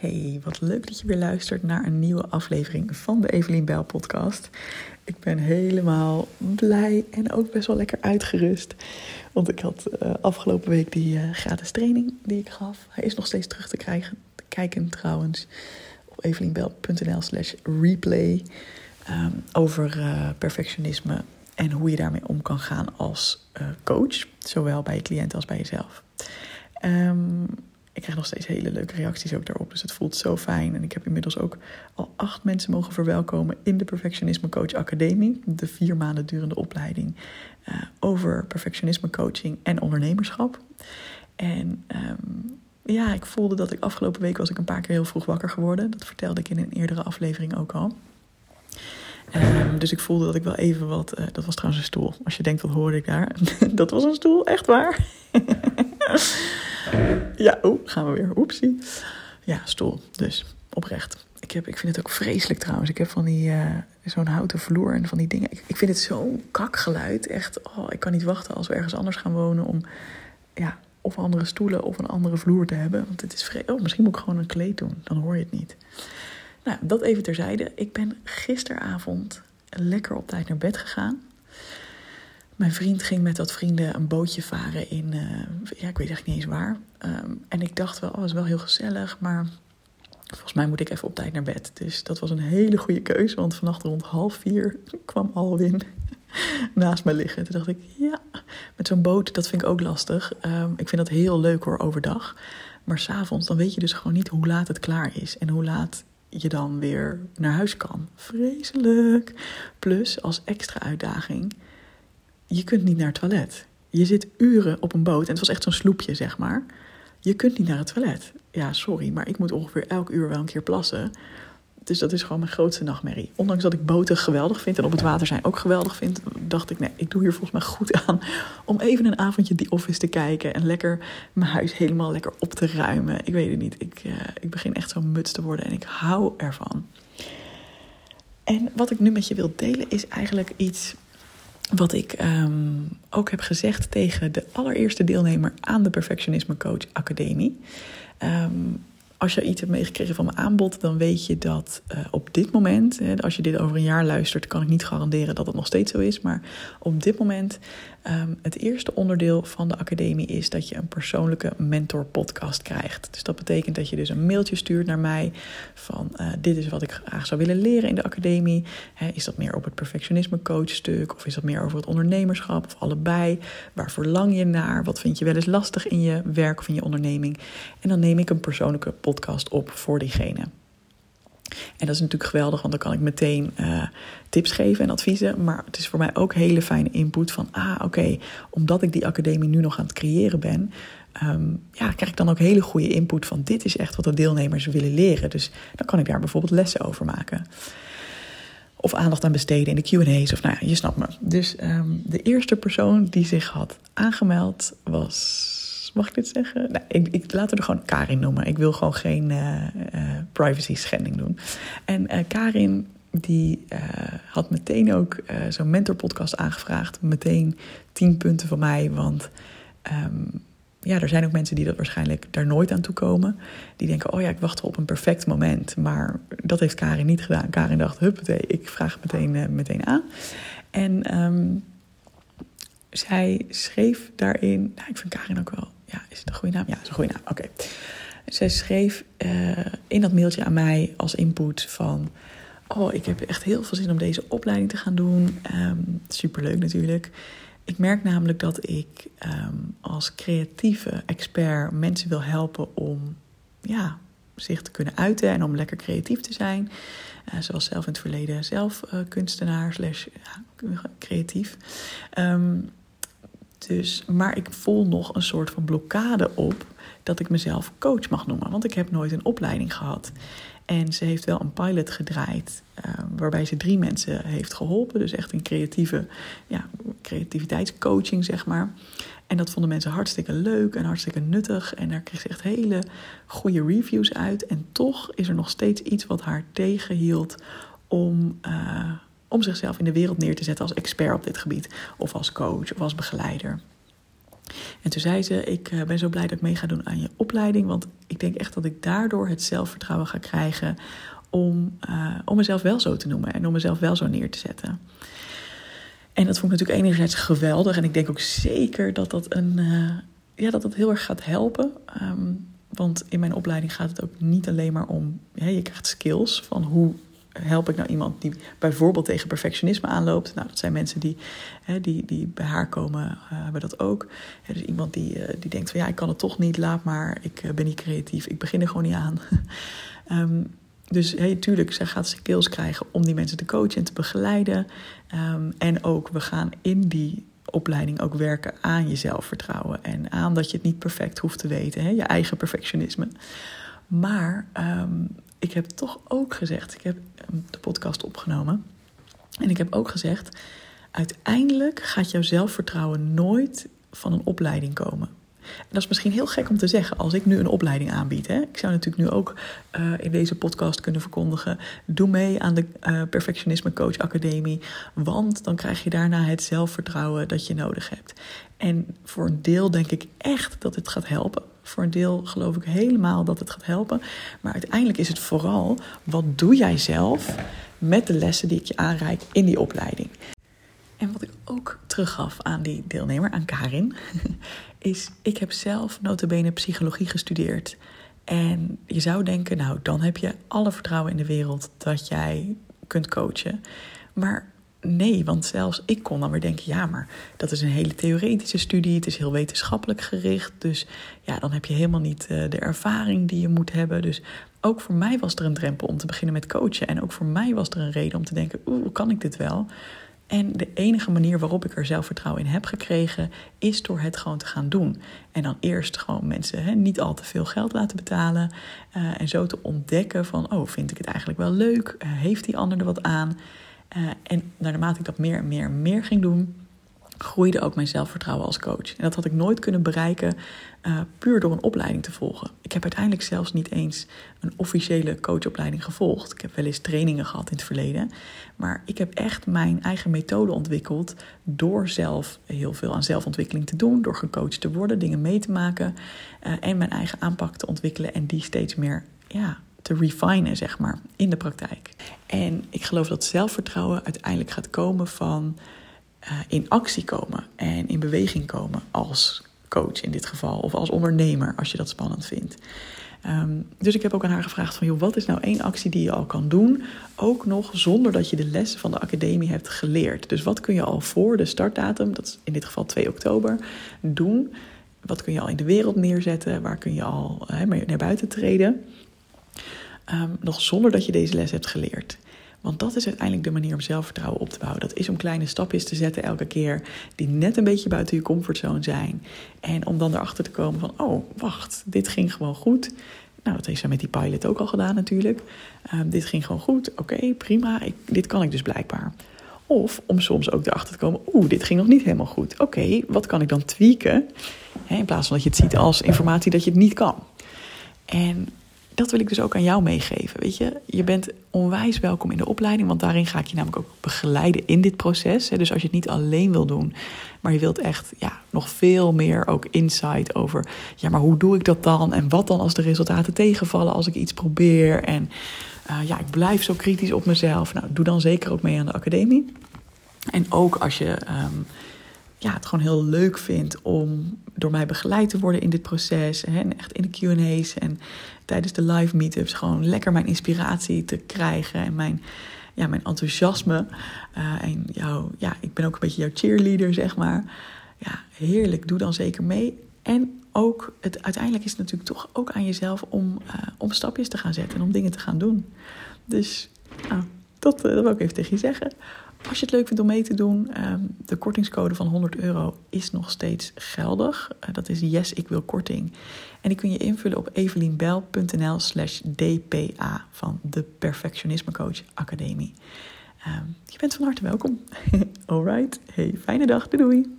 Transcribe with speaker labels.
Speaker 1: Hey, wat leuk dat je weer luistert naar een nieuwe aflevering van de Evelien Bijl podcast. Ik ben helemaal blij en ook best wel lekker uitgerust. Want ik had uh, afgelopen week die uh, gratis training die ik gaf. Hij is nog steeds terug te krijgen, kijken trouwens op evelienbel.nl slash replay. Um, over uh, perfectionisme en hoe je daarmee om kan gaan als coach. Zowel bij je cliënt als bij jezelf. Um, ik krijg nog steeds hele leuke reacties ook daarop. Dus het voelt zo fijn. En ik heb inmiddels ook al acht mensen mogen verwelkomen in de Perfectionisme Coach Academie. De vier maanden durende opleiding uh, over perfectionisme coaching en ondernemerschap. En um, ja, ik voelde dat ik afgelopen week was ik een paar keer heel vroeg wakker geworden. Dat vertelde ik in een eerdere aflevering ook al. Um, dus ik voelde dat ik wel even wat. Uh, dat was trouwens een stoel. Als je denkt, wat hoorde ik daar? dat was een stoel, echt waar. ja, oh, gaan we weer. Oepsie. Ja, stoel. Dus oprecht. Ik, heb, ik vind het ook vreselijk trouwens. Ik heb van die uh, zo'n houten vloer en van die dingen. Ik, ik vind het zo'n kakgeluid. Echt, oh, ik kan niet wachten als we ergens anders gaan wonen om ja, of andere stoelen of een andere vloer te hebben. Want het is vreselijk. Oh, misschien moet ik gewoon een kleed doen. Dan hoor je het niet. Nou, dat even terzijde. Ik ben gisteravond lekker op tijd naar bed gegaan. Mijn vriend ging met wat vrienden een bootje varen in, uh, ja, ik weet eigenlijk niet eens waar. Um, en ik dacht wel, oh, dat is wel heel gezellig, maar volgens mij moet ik even op tijd naar bed. Dus dat was een hele goede keuze, want vannacht rond half vier kwam Alwin naast me liggen. Toen dacht ik, ja, met zo'n boot, dat vind ik ook lastig. Um, ik vind dat heel leuk hoor, overdag. Maar s'avonds, dan weet je dus gewoon niet hoe laat het klaar is. En hoe laat je dan weer naar huis kan. Vreselijk. Plus, als extra uitdaging je kunt niet naar het toilet. Je zit uren op een boot en het was echt zo'n sloepje, zeg maar. Je kunt niet naar het toilet. Ja, sorry, maar ik moet ongeveer elk uur wel een keer plassen. Dus dat is gewoon mijn grootste nachtmerrie. Ondanks dat ik boten geweldig vind en op het water zijn ook geweldig vind, dacht ik, nee, ik doe hier volgens mij goed aan om even een avondje die office te kijken en lekker mijn huis helemaal lekker op te ruimen. Ik weet het niet. Ik, uh, ik begin echt zo'n muts te worden en ik hou ervan. En wat ik nu met je wil delen is eigenlijk iets wat ik um, ook heb gezegd tegen de allereerste deelnemer aan de Perfectionisme Coach Academie. Um, als je iets hebt meegekregen van mijn aanbod, dan weet je dat uh, op dit moment, hè, als je dit over een jaar luistert, kan ik niet garanderen dat het nog steeds zo is. Maar op dit moment, um, het eerste onderdeel van de academie is dat je een persoonlijke mentor podcast krijgt. Dus dat betekent dat je dus een mailtje stuurt naar mij van uh, dit is wat ik graag zou willen leren in de academie. Is dat meer op het perfectionisme coach stuk of is dat meer over het ondernemerschap of allebei? Waar verlang je naar? Wat vind je wel eens lastig in je werk of in je onderneming? En dan neem ik een persoonlijke podcast op voor diegene. En dat is natuurlijk geweldig, want dan kan ik meteen uh, tips geven en adviezen. Maar het is voor mij ook hele fijne input van, ah oké, omdat ik die academie nu nog aan het creëren ben, um, ja, krijg ik dan ook hele goede input van dit is echt wat de deelnemers willen leren. Dus dan kan ik daar bijvoorbeeld lessen over maken. Of aandacht aan besteden in de QA's. Of nou ja, je snapt me. Dus um, de eerste persoon die zich had aangemeld was Mag ik dit zeggen? Nou, ik, ik laat er gewoon Karin noemen. Ik wil gewoon geen uh, uh, privacy schending doen. En uh, Karin die had meteen ook zo'n mentorpodcast aangevraagd. Meteen tien punten van mij. Want um, ja, er zijn ook mensen die dat waarschijnlijk daar nooit aan toe komen. Die denken, oh ja, ik wacht op een perfect moment. Maar dat heeft Karin niet gedaan. Karin dacht, huppatee, ik vraag het meteen, meteen aan. En um, zij schreef daarin... Nou, ik vind Karin ook wel is het een goede naam? Ja, is een goede naam. Oké. Okay. Zij schreef uh, in dat mailtje aan mij als input van... Oh, ik heb echt heel veel zin om deze opleiding te gaan doen. Um, superleuk natuurlijk. Ik merk namelijk dat ik um, als creatieve expert mensen wil helpen om ja, zich te kunnen uiten en om lekker creatief te zijn. Uh, zoals zelf in het verleden zelf uh, kunstenaar slash creatief. Um, dus, maar ik voel nog een soort van blokkade op dat ik mezelf coach mag noemen. Want ik heb nooit een opleiding gehad. En ze heeft wel een pilot gedraaid uh, waarbij ze drie mensen heeft geholpen. Dus echt een creatieve ja, creativiteitscoaching, zeg maar. En dat vonden mensen hartstikke leuk en hartstikke nuttig. En daar kreeg ze echt hele goede reviews uit. En toch is er nog steeds iets wat haar tegenhield om... Uh, om zichzelf in de wereld neer te zetten als expert op dit gebied, of als coach of als begeleider. En toen zei ze: Ik eh, ben zo blij dat ik mee ga doen aan je opleiding. Want ik denk echt dat ik daardoor het zelfvertrouwen ga krijgen om, uh, om mezelf wel zo te noemen en om mezelf wel zo neer te zetten. En dat vond ik natuurlijk enerzijds geweldig. En ik denk ook zeker dat dat, een, uh, ja, dat, dat heel erg gaat helpen. Um, want in mijn opleiding gaat het ook niet alleen maar om, hè, je krijgt skills van hoe help ik nou iemand die bijvoorbeeld tegen perfectionisme aanloopt. Nou, dat zijn mensen die, hè, die, die bij haar komen, uh, hebben dat ook. Dus iemand die, uh, die denkt van ja, ik kan het toch niet, laat maar, ik uh, ben niet creatief, ik begin er gewoon niet aan. um, dus hey, tuurlijk, zij gaat skills krijgen om die mensen te coachen en te begeleiden. Um, en ook, we gaan in die opleiding ook werken aan je zelfvertrouwen. En aan dat je het niet perfect hoeft te weten, hè? je eigen perfectionisme. Maar um, ik heb toch ook gezegd, ik heb de podcast opgenomen. En ik heb ook gezegd, uiteindelijk gaat jouw zelfvertrouwen nooit van een opleiding komen. En dat is misschien heel gek om te zeggen als ik nu een opleiding aanbied. Hè? Ik zou natuurlijk nu ook uh, in deze podcast kunnen verkondigen: doe mee aan de uh, Perfectionisme Coach Academie, want dan krijg je daarna het zelfvertrouwen dat je nodig hebt. En voor een deel denk ik echt dat het gaat helpen. Voor een deel geloof ik helemaal dat het gaat helpen. Maar uiteindelijk is het vooral wat doe jij zelf met de lessen die ik je aanreik in die opleiding. En wat ik ook teruggaf aan die deelnemer, aan Karin, is ik heb zelf notabene psychologie gestudeerd. En je zou denken, nou dan heb je alle vertrouwen in de wereld dat jij kunt coachen. Maar nee, want zelfs ik kon dan weer denken, ja, maar dat is een hele theoretische studie, het is heel wetenschappelijk gericht, dus ja, dan heb je helemaal niet uh, de ervaring die je moet hebben. Dus ook voor mij was er een drempel om te beginnen met coachen en ook voor mij was er een reden om te denken, oeh, kan ik dit wel? En de enige manier waarop ik er zelfvertrouwen in heb gekregen, is door het gewoon te gaan doen. En dan eerst gewoon mensen hè, niet al te veel geld laten betalen. Uh, en zo te ontdekken van, oh, vind ik het eigenlijk wel leuk? Uh, heeft die ander er wat aan? Uh, en naarmate ik dat meer en meer en meer ging doen, groeide ook mijn zelfvertrouwen als coach. En dat had ik nooit kunnen bereiken uh, puur door een opleiding te volgen. Ik heb uiteindelijk zelfs niet eens een officiële coachopleiding gevolgd. Ik heb wel eens trainingen gehad in het verleden. Maar ik heb echt mijn eigen methode ontwikkeld door zelf heel veel aan zelfontwikkeling te doen, door gecoacht te worden, dingen mee te maken uh, en mijn eigen aanpak te ontwikkelen en die steeds meer ja, te refinen, zeg maar, in de praktijk. En ik geloof dat zelfvertrouwen uiteindelijk gaat komen van uh, in actie komen en in beweging komen als coach in dit geval, of als ondernemer als je dat spannend vindt. Um, dus ik heb ook aan haar gevraagd van, joh, wat is nou één actie die je al kan doen, ook nog zonder dat je de lessen van de academie hebt geleerd. Dus wat kun je al voor de startdatum, dat is in dit geval 2 oktober, doen? Wat kun je al in de wereld neerzetten? Waar kun je al naar buiten treden? Um, nog zonder dat je deze les hebt geleerd. Want dat is uiteindelijk de manier om zelfvertrouwen op te bouwen. Dat is om kleine stapjes te zetten elke keer die net een beetje buiten je comfortzone zijn. En om dan erachter te komen van, oh, wacht, dit ging gewoon goed. Nou, dat heeft zij met die pilot ook al gedaan natuurlijk. Um, dit ging gewoon goed, oké, prima, dit kan ik dus blijkbaar. Of om soms ook erachter te komen, oeh, dit ging nog niet helemaal goed. Oké, wat kan ik dan tweaken? In plaats van dat je het ziet als informatie dat je het niet kan. En dat wil ik dus ook aan jou meegeven. Weet je, je bent onwijs welkom in de opleiding, want daarin ga ik je namelijk ook begeleiden in dit proces. Dus als je het niet alleen wil doen, maar je wilt echt ja, nog veel meer ook insight over, ja, maar hoe doe ik dat dan? En wat dan als de resultaten tegenvallen als ik iets probeer? En uh, ja, ik blijf zo kritisch op mezelf. Nou, doe dan zeker ook mee aan de academie. En ook als je um, ja, het gewoon heel leuk vindt om door mij begeleid te worden in dit proces. Hè, en echt in de QA's en tijdens de live meetups gewoon lekker mijn inspiratie te krijgen en mijn, ja, mijn enthousiasme. Uh, en jou, ja, ik ben ook een beetje jouw cheerleader, zeg maar. Ja, heerlijk. Doe dan zeker mee. En ook, het, uiteindelijk is het natuurlijk toch ook aan jezelf om, uh, om stapjes te gaan zetten en om dingen te gaan doen. Dus nou, dat, uh, dat wil ik even tegen je zeggen. Als je het leuk vindt om mee te doen, um, de kortingscode van 100 euro is nog steeds geldig. Uh, dat is yes, ik wil korting. En die kun je invullen op evelienbel.nl slash dpa van de Perfectionisme Coach Academie. Um, je bent van harte welkom. Alright, hey, fijne dag, doei doei.